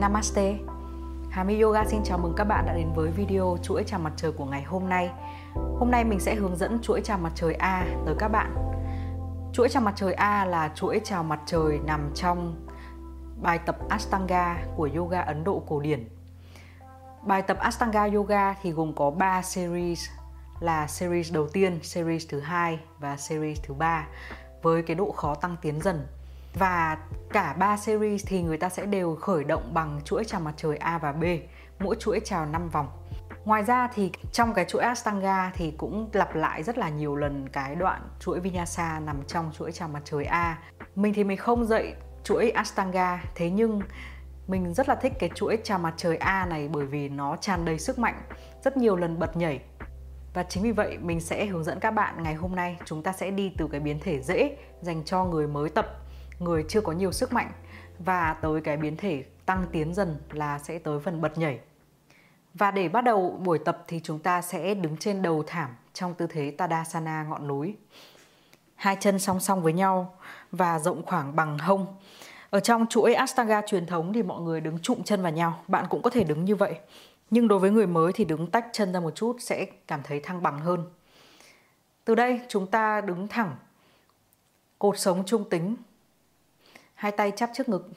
Namaste. Hami Yoga xin chào mừng các bạn đã đến với video chuỗi chào mặt trời của ngày hôm nay. Hôm nay mình sẽ hướng dẫn chuỗi chào mặt trời A tới các bạn. Chuỗi chào mặt trời A là chuỗi chào mặt trời nằm trong bài tập Ashtanga của yoga Ấn Độ cổ điển. Bài tập Ashtanga Yoga thì gồm có 3 series là series đầu tiên, series thứ hai và series thứ ba với cái độ khó tăng tiến dần và cả ba series thì người ta sẽ đều khởi động bằng chuỗi chào mặt trời A và B mỗi chuỗi chào 5 vòng Ngoài ra thì trong cái chuỗi Astanga thì cũng lặp lại rất là nhiều lần cái đoạn chuỗi Vinyasa nằm trong chuỗi chào mặt trời A. Mình thì mình không dạy chuỗi Astanga thế nhưng mình rất là thích cái chuỗi chào mặt trời A này bởi vì nó tràn đầy sức mạnh, rất nhiều lần bật nhảy. Và chính vì vậy mình sẽ hướng dẫn các bạn ngày hôm nay chúng ta sẽ đi từ cái biến thể dễ dành cho người mới tập người chưa có nhiều sức mạnh và tới cái biến thể tăng tiến dần là sẽ tới phần bật nhảy. Và để bắt đầu buổi tập thì chúng ta sẽ đứng trên đầu thảm trong tư thế Tadasana ngọn núi. Hai chân song song với nhau và rộng khoảng bằng hông. Ở trong chuỗi Ashtanga truyền thống thì mọi người đứng trụng chân vào nhau. Bạn cũng có thể đứng như vậy. Nhưng đối với người mới thì đứng tách chân ra một chút sẽ cảm thấy thăng bằng hơn. Từ đây chúng ta đứng thẳng, cột sống trung tính hai tay chắp trước ngực.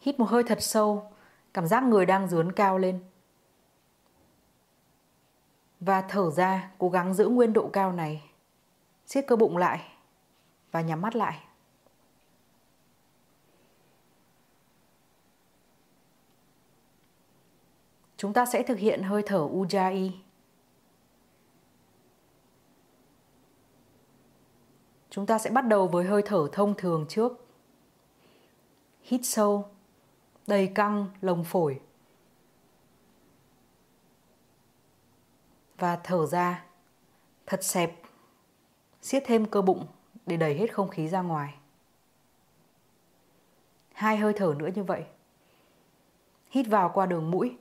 Hít một hơi thật sâu, cảm giác người đang dướn cao lên. Và thở ra, cố gắng giữ nguyên độ cao này. Siết cơ bụng lại và nhắm mắt lại. Chúng ta sẽ thực hiện hơi thở ujjayi. Chúng ta sẽ bắt đầu với hơi thở thông thường trước. Hít sâu, đầy căng lồng phổi. Và thở ra thật xẹp. Siết thêm cơ bụng để đẩy hết không khí ra ngoài. Hai hơi thở nữa như vậy. Hít vào qua đường mũi.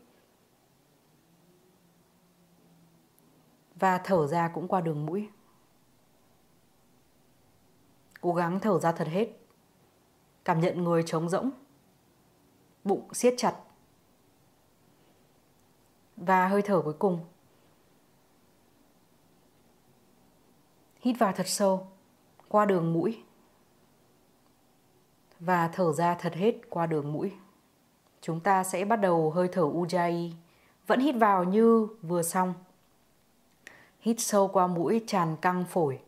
Và thở ra cũng qua đường mũi. Cố gắng thở ra thật hết. Cảm nhận người trống rỗng. Bụng siết chặt. Và hơi thở cuối cùng. Hít vào thật sâu, qua đường mũi. Và thở ra thật hết qua đường mũi. Chúng ta sẽ bắt đầu hơi thở Ujjayi. Vẫn hít vào như vừa xong. Hít sâu qua mũi tràn căng phổi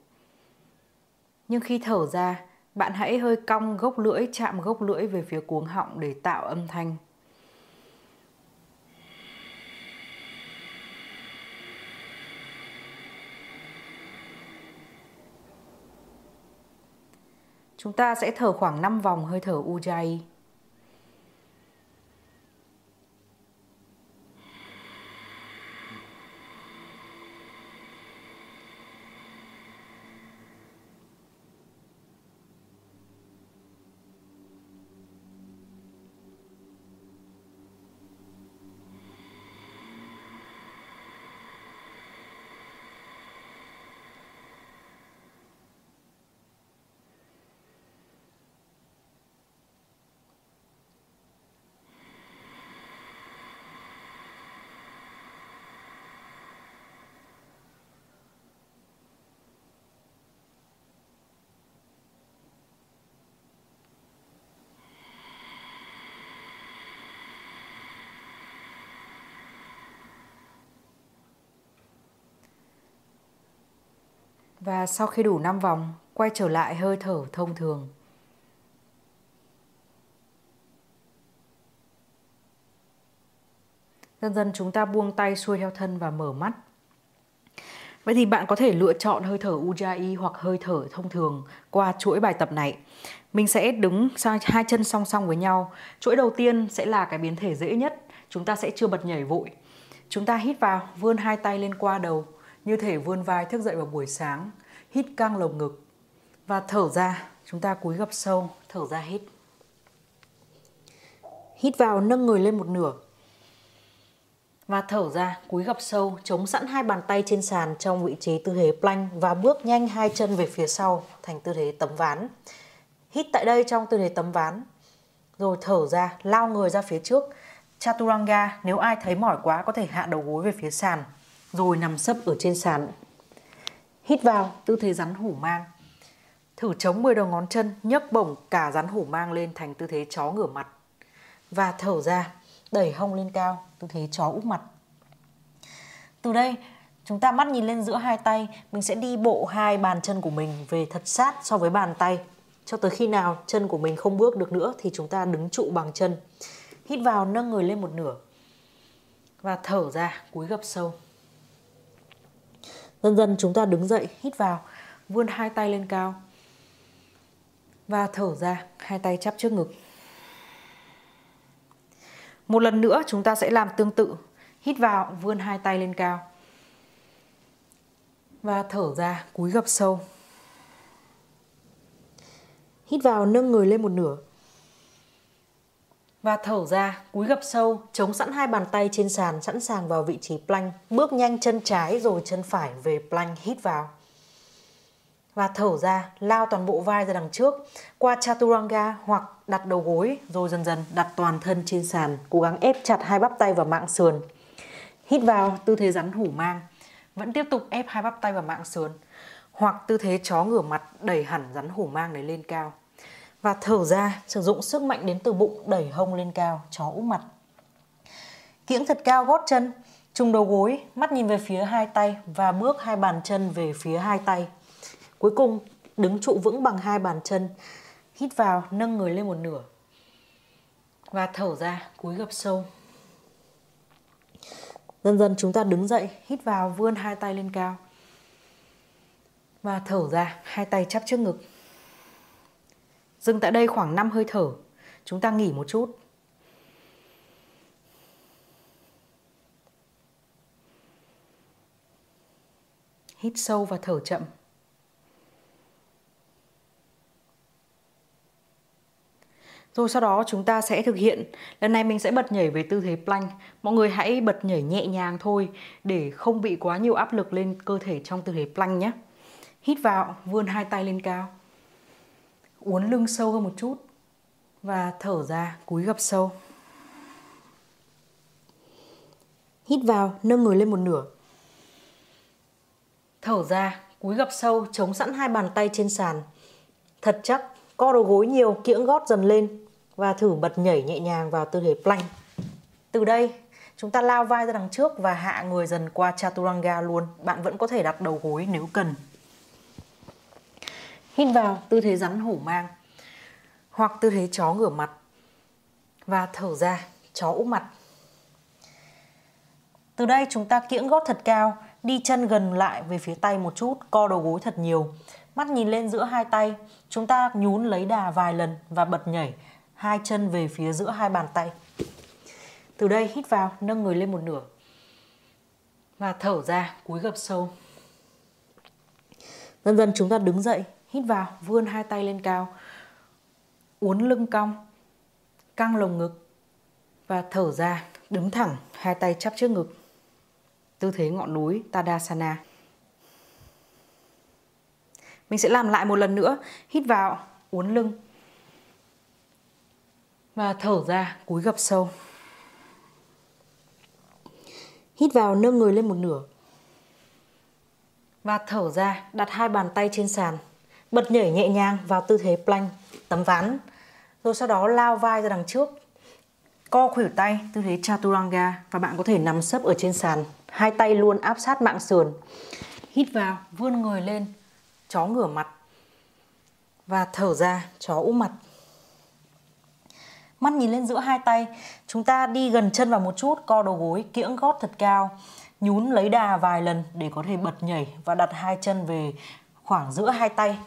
nhưng khi thở ra, bạn hãy hơi cong gốc lưỡi chạm gốc lưỡi về phía cuống họng để tạo âm thanh. Chúng ta sẽ thở khoảng 5 vòng hơi thở Ujjayi. Và sau khi đủ 5 vòng, quay trở lại hơi thở thông thường. Dần dần chúng ta buông tay xuôi theo thân và mở mắt. Vậy thì bạn có thể lựa chọn hơi thở Ujjayi hoặc hơi thở thông thường qua chuỗi bài tập này. Mình sẽ đứng sang hai chân song song với nhau. Chuỗi đầu tiên sẽ là cái biến thể dễ nhất. Chúng ta sẽ chưa bật nhảy vội. Chúng ta hít vào, vươn hai tay lên qua đầu như thể vươn vai thức dậy vào buổi sáng, hít căng lồng ngực và thở ra, chúng ta cúi gập sâu, thở ra hít. Hít vào nâng người lên một nửa. Và thở ra, cúi gập sâu, chống sẵn hai bàn tay trên sàn trong vị trí tư thế plank và bước nhanh hai chân về phía sau thành tư thế tấm ván. Hít tại đây trong tư thế tấm ván. Rồi thở ra, lao người ra phía trước. Chaturanga, nếu ai thấy mỏi quá có thể hạ đầu gối về phía sàn. Rồi nằm sấp ở trên sàn. Hít vào, tư thế rắn hổ mang. Thử chống 10 đầu ngón chân, nhấc bổng cả rắn hổ mang lên thành tư thế chó ngửa mặt. Và thở ra, đẩy hông lên cao, tư thế chó úp mặt. Từ đây, chúng ta mắt nhìn lên giữa hai tay, mình sẽ đi bộ hai bàn chân của mình về thật sát so với bàn tay. Cho tới khi nào chân của mình không bước được nữa thì chúng ta đứng trụ bằng chân. Hít vào nâng người lên một nửa. Và thở ra, cúi gập sâu. Dần dần chúng ta đứng dậy, hít vào, vươn hai tay lên cao. Và thở ra, hai tay chắp trước ngực. Một lần nữa chúng ta sẽ làm tương tự. Hít vào, vươn hai tay lên cao. Và thở ra, cúi gập sâu. Hít vào, nâng người lên một nửa. Và thở ra, cúi gập sâu, chống sẵn hai bàn tay trên sàn, sẵn sàng vào vị trí plank. Bước nhanh chân trái rồi chân phải về plank, hít vào. Và thở ra, lao toàn bộ vai ra đằng trước, qua chaturanga hoặc đặt đầu gối rồi dần dần đặt toàn thân trên sàn, cố gắng ép chặt hai bắp tay vào mạng sườn. Hít vào tư thế rắn hổ mang, vẫn tiếp tục ép hai bắp tay vào mạng sườn hoặc tư thế chó ngửa mặt đẩy hẳn rắn hổ mang này lên cao. Và thở ra, sử dụng sức mạnh đến từ bụng đẩy hông lên cao, chó úp mặt. Kiễng thật cao gót chân, trùng đầu gối, mắt nhìn về phía hai tay và bước hai bàn chân về phía hai tay. Cuối cùng, đứng trụ vững bằng hai bàn chân. Hít vào, nâng người lên một nửa. Và thở ra, cúi gập sâu. Dần dần chúng ta đứng dậy, hít vào, vươn hai tay lên cao. Và thở ra, hai tay chắp trước ngực. Dừng tại đây khoảng 5 hơi thở. Chúng ta nghỉ một chút. Hít sâu và thở chậm. Rồi sau đó chúng ta sẽ thực hiện. Lần này mình sẽ bật nhảy về tư thế plank. Mọi người hãy bật nhảy nhẹ nhàng thôi để không bị quá nhiều áp lực lên cơ thể trong tư thế plank nhé. Hít vào, vươn hai tay lên cao. Uốn lưng sâu hơn một chút và thở ra, cúi gập sâu. Hít vào, nâng người lên một nửa. Thở ra, cúi gập sâu, chống sẵn hai bàn tay trên sàn. Thật chắc, co đầu gối nhiều, kiễng gót dần lên và thử bật nhảy nhẹ nhàng vào tư thế plank. Từ đây, chúng ta lao vai ra đằng trước và hạ người dần qua chaturanga luôn. Bạn vẫn có thể đặt đầu gối nếu cần. Hít vào tư thế rắn hổ mang hoặc tư thế chó ngửa mặt và thở ra chó úp mặt. Từ đây chúng ta kiễng gót thật cao, đi chân gần lại về phía tay một chút, co đầu gối thật nhiều. Mắt nhìn lên giữa hai tay, chúng ta nhún lấy đà vài lần và bật nhảy hai chân về phía giữa hai bàn tay. Từ đây hít vào, nâng người lên một nửa. Và thở ra, cúi gập sâu. Dần dần chúng ta đứng dậy, hít vào, vươn hai tay lên cao. Uốn lưng cong, căng lồng ngực. Và thở ra, đứng thẳng, hai tay chắp trước ngực. Tư thế ngọn núi Tadasana. Mình sẽ làm lại một lần nữa. Hít vào, uốn lưng, và thở ra, cúi gập sâu. Hít vào nâng người lên một nửa. Và thở ra, đặt hai bàn tay trên sàn. Bật nhảy nhẹ nhàng vào tư thế plank, tấm ván. Rồi sau đó lao vai ra đằng trước. Co khuỷu tay, tư thế chaturanga. Và bạn có thể nằm sấp ở trên sàn. Hai tay luôn áp sát mạng sườn. Hít vào, vươn người lên, chó ngửa mặt. Và thở ra, chó úp mặt mắt nhìn lên giữa hai tay chúng ta đi gần chân vào một chút co đầu gối kiễng gót thật cao nhún lấy đà vài lần để có thể bật nhảy và đặt hai chân về khoảng giữa hai tay.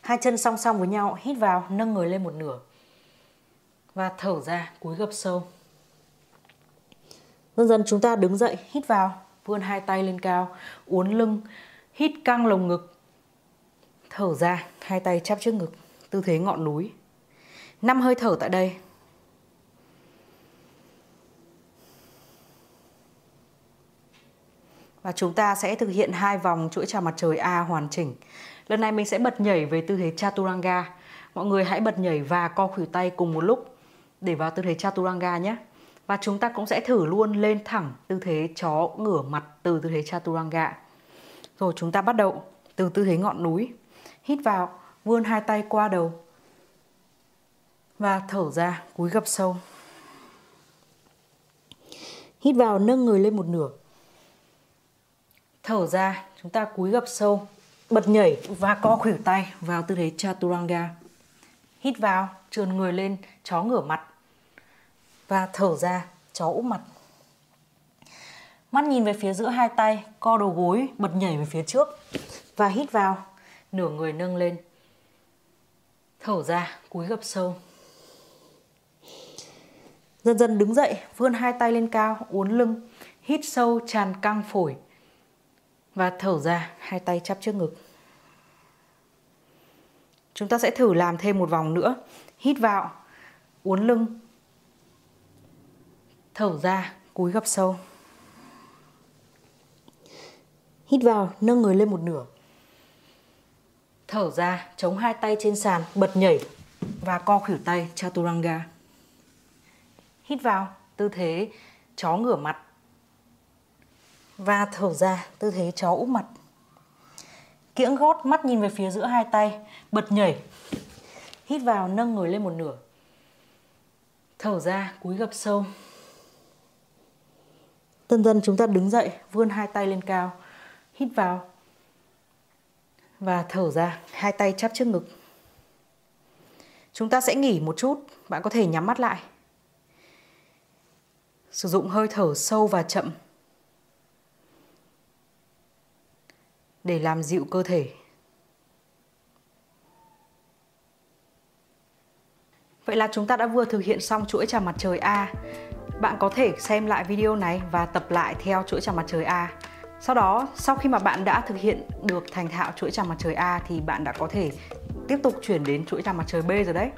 Hai chân song song với nhau, hít vào, nâng người lên một nửa. Và thở ra, cúi gập sâu. Dần dần chúng ta đứng dậy, hít vào, vươn hai tay lên cao, uốn lưng, hít căng lồng ngực. Thở ra, hai tay chắp trước ngực, tư thế ngọn núi. Năm hơi thở tại đây. Và chúng ta sẽ thực hiện hai vòng chuỗi chào mặt trời A hoàn chỉnh. Lần này mình sẽ bật nhảy về tư thế Chaturanga mọi người hãy bật nhảy và co khuỷu tay cùng một lúc để vào tư thế Chaturanga nhé. Và chúng ta cũng sẽ thử luôn lên thẳng tư thế chó ngửa mặt từ tư thế Chaturanga. Rồi chúng ta bắt đầu từ tư thế ngọn núi. Hít vào, vươn hai tay qua đầu. Và thở ra, cúi gập sâu. Hít vào, nâng người lên một nửa. Thở ra, chúng ta cúi gập sâu, bật nhảy và co khuỷu tay vào tư thế Chaturanga. Hít vào, trườn người lên, chó ngửa mặt. Và thở ra, chó úp mặt. Mắt nhìn về phía giữa hai tay, co đầu gối, bật nhảy về phía trước. Và hít vào, nửa người nâng lên. Thở ra, cúi gập sâu. Dần dần đứng dậy, vươn hai tay lên cao, uốn lưng, hít sâu tràn căng phổi. Và thở ra, hai tay chắp trước ngực. Chúng ta sẽ thử làm thêm một vòng nữa. Hít vào, uốn lưng. Thở ra, cúi gập sâu. Hít vào, nâng người lên một nửa. Thở ra, chống hai tay trên sàn, bật nhảy và co khuỷu tay Chaturanga. Hít vào, tư thế chó ngửa mặt. Và thở ra, tư thế chó úp mặt. Kiễng gót, mắt nhìn về phía giữa hai tay, bật nhảy. Hít vào, nâng người lên một nửa. Thở ra, cúi gập sâu. Dần dần chúng ta đứng dậy, vươn hai tay lên cao. Hít vào. Và thở ra, hai tay chắp trước ngực. Chúng ta sẽ nghỉ một chút, bạn có thể nhắm mắt lại. Sử dụng hơi thở sâu và chậm để làm dịu cơ thể. Vậy là chúng ta đã vừa thực hiện xong chuỗi chào mặt trời A. Bạn có thể xem lại video này và tập lại theo chuỗi chào mặt trời A. Sau đó, sau khi mà bạn đã thực hiện được thành thạo chuỗi chào mặt trời A thì bạn đã có thể tiếp tục chuyển đến chuỗi chào mặt trời B rồi đấy.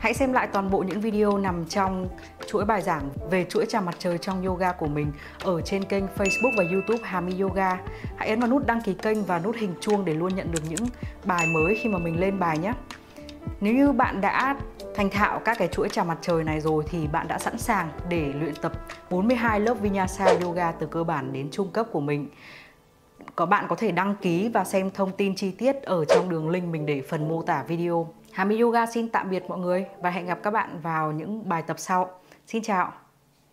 Hãy xem lại toàn bộ những video nằm trong chuỗi bài giảng về chuỗi chào mặt trời trong yoga của mình ở trên kênh Facebook và YouTube Hami Yoga. Hãy ấn vào nút đăng ký kênh và nút hình chuông để luôn nhận được những bài mới khi mà mình lên bài nhé. Nếu như bạn đã thành thạo các cái chuỗi chào mặt trời này rồi thì bạn đã sẵn sàng để luyện tập 42 lớp Vinyasa Yoga từ cơ bản đến trung cấp của mình. Có bạn có thể đăng ký và xem thông tin chi tiết ở trong đường link mình để phần mô tả video. Hà My Yoga xin tạm biệt mọi người và hẹn gặp các bạn vào những bài tập sau. Xin chào!